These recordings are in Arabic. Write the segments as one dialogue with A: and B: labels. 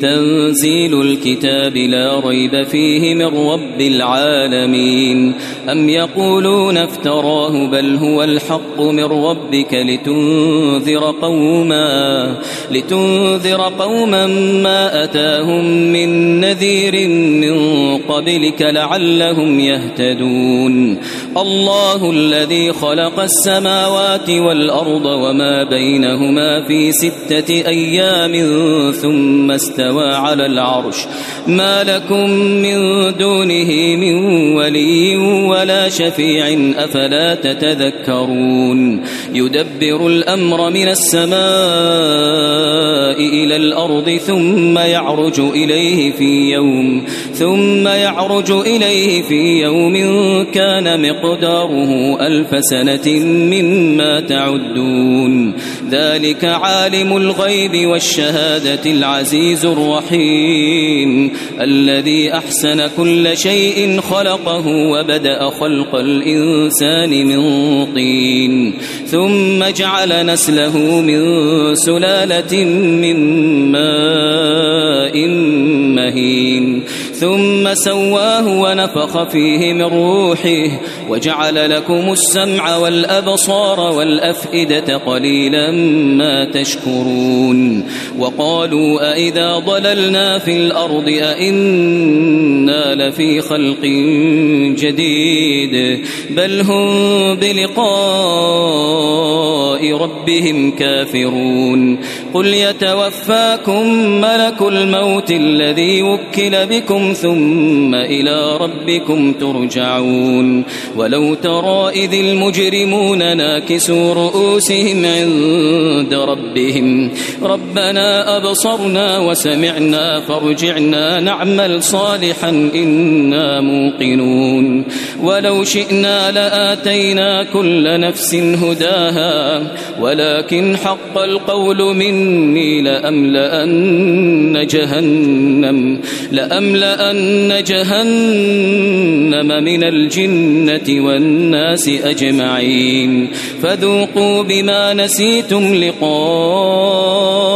A: تنزيل الكتاب لا ريب فيه من رب العالمين. أم يقولون افتراه بل هو الحق من ربك لتنذر قوما لتنذر قوما ما أتاهم من نذير من قبلك لعلهم يهتدون. الله الذي خلق السماوات والأرض وما بينهما في ستة أيام ثم استوى على العرش. ما لكم من دونه من ولي ولا شفيع أفلا تتذكرون؟ يدبر الأمر من السماء إلى الأرض ثم يعرج إليه في يوم. ثم يعرج إليه في يوم كان مقداره ألف سنة مما تعدون. ذلك عالم الغيب والشهادة العزيز الرحيم. الذي أحسن كل شيء خلقه وبدأ خلق الإنسان من طين. ثم جعل نسله من سلالة من ماء مهين. ثم سواه ونفخ فيه من روحه وجعل لكم السمع والأبصار والأفئدة قليلا ما تشكرون وقالوا أئذا ضللنا في الأرض أئنا لفي خلق جديد بل هم بلقاء ربهم كافرون قل يتوفاكم ملك الموت الذي وكل بكم ثم إلى ربكم ترجعون ولو ترى إذ المجرمون ناكسوا رؤوسهم عند ربهم. ربنا أبصرنا وسمعنا فارجعنا نعمل صالحا إنا موقنون. ولو شئنا لآتينا كل نفس هداها ولكن حق القول مني لأملأن جهنم لأملأن جهنم من الجنة والناس أجمعين. فذوقوا بما نسيتم لقاء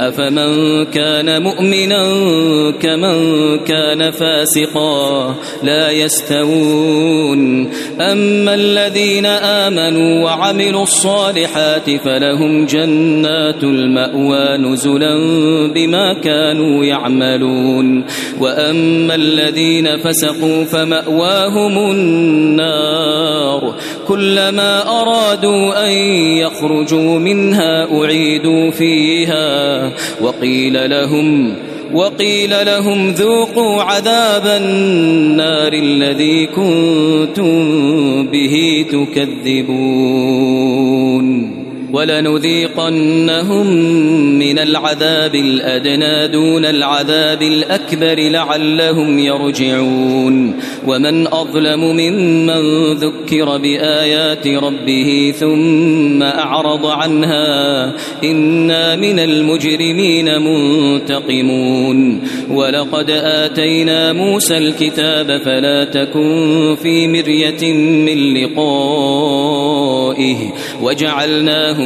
A: أفمن كان مؤمنا كمن كان فاسقا لا يستوون. أما الذين آمنوا وعملوا الصالحات فلهم جنات المأوى نزلا بما كانوا يعملون. وأما الذين فسقوا فمأواهم النار. كلما أرادوا أن يخرجوا منها أعيدوا فيها. وقيل لهم وقيل لهم ذوقوا عذاب النار الذي كنتم به تكذبون. ولنذيقنهم من العذاب الأدنى دون العذاب الأكبر لعلهم يرجعون. ومن أظلم ممن ذكر بآيات ربه ثم أعرض عنها إنا من المجرمين منتقمون. ولقد آتينا موسى الكتاب فلا تكن في مرية من لقائه وجعلناه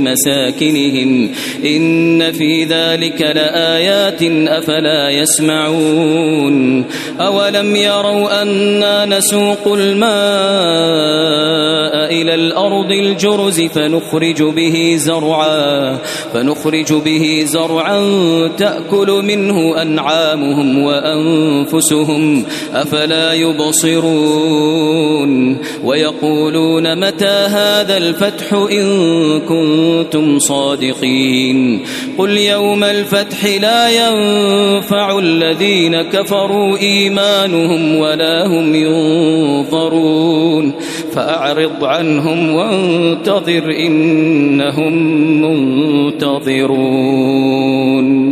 A: مساكنهم إن في ذلك لآيات أفلا يسمعون أولم يروا أنا نسوق الماء إلى الأرض الجرز فنخرج به زرعا فنخرج به زرعا تأكل منه أنعامهم وأنفسهم أفلا يبصرون ويقولون متى هذا الفتح إن كنتم صادقين. قل يوم الفتح لا ينفع الذين كفروا إيمانهم ولا هم ينظرون. فأعرض عنهم وانتظر إنهم منتظرون.